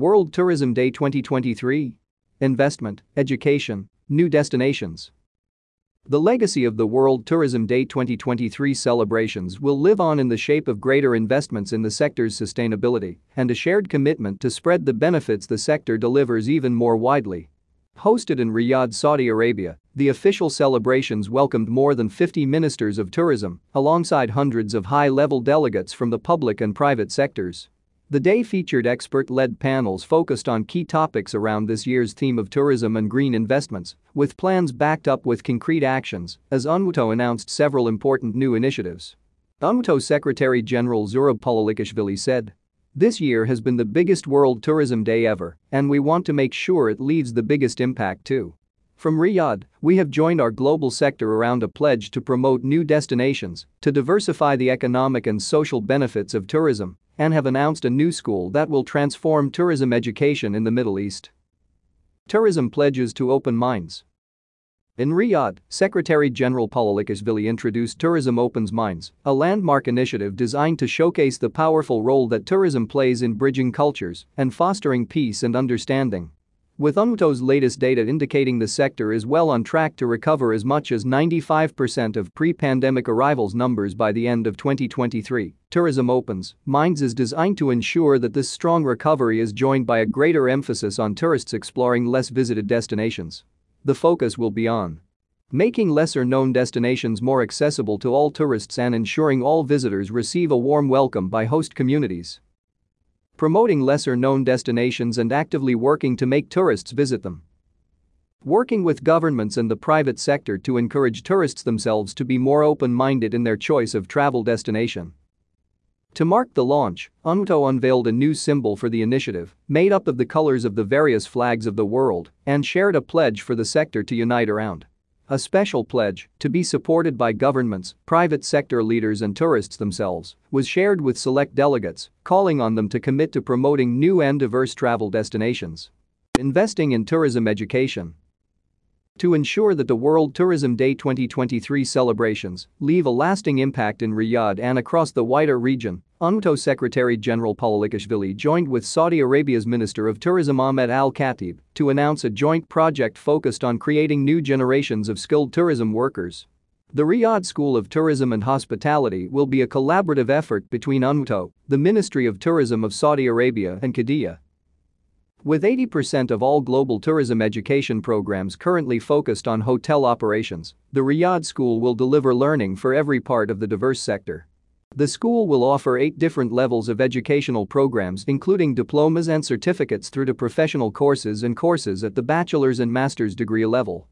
World Tourism Day 2023. Investment, education, new destinations. The legacy of the World Tourism Day 2023 celebrations will live on in the shape of greater investments in the sector's sustainability and a shared commitment to spread the benefits the sector delivers even more widely. Hosted in Riyadh, Saudi Arabia, the official celebrations welcomed more than 50 ministers of tourism, alongside hundreds of high-level delegates from the public and private sectors. The day featured expert-led panels focused on key topics around this year's theme of tourism and green investments, with plans backed up with concrete actions, as UNWTO announced several important new initiatives. UNWTO Secretary General Zurab Pololikashvili said, This year has been the biggest World Tourism Day ever, and we want to make sure it leaves the biggest impact too. From Riyadh, we have joined our global sector around a pledge to promote new destinations, to diversify the economic and social benefits of tourism, and have announced a new school that will transform tourism education in the Middle East. Tourism pledges to open minds. In Riyadh, Secretary General Pololikashvili introduced Tourism Opens Minds, a landmark initiative designed to showcase the powerful role that tourism plays in bridging cultures and fostering peace and understanding. With UNWTO's latest data indicating the sector is well on track to recover as much as 95% of pre-pandemic arrivals numbers by the end of 2023, Tourism Opens Minds is designed to ensure that this strong recovery is joined by a greater emphasis on tourists exploring less visited destinations. The focus will be on making lesser-known destinations more accessible to all tourists and ensuring all visitors receive a warm welcome by host communities promoting lesser-known destinations and actively working to make tourists visit them. Working with governments and the private sector to encourage tourists themselves to be more open-minded in their choice of travel destination. To mark the launch, UNWTO unveiled a new symbol for the initiative, made up of the colors of the various flags of the world, and shared a pledge for the sector to unite around. A special pledge, to be supported by governments, private sector leaders and tourists themselves, was shared with select delegates, calling on them to commit to promoting new and diverse travel destinations. Investing in tourism education, to ensure that the World Tourism Day 2023 celebrations leave a lasting impact in Riyadh and across the wider region, UNWTO Secretary General Pololikashvili joined with Saudi Arabia's Minister of Tourism Ahmed Al Khatib to announce a joint project focused on creating new generations of skilled tourism workers. The Riyadh School of Tourism and Hospitality will be a collaborative effort between UNWTO, the Ministry of Tourism of Saudi Arabia and Qiddiya, with 80% of all global tourism education programs currently focused on hotel operations, the Riyadh School will deliver learning for every part of the diverse sector. The school will offer eight different levels of educational programs including diplomas and certificates through to professional courses and courses at the bachelor's and master's degree level.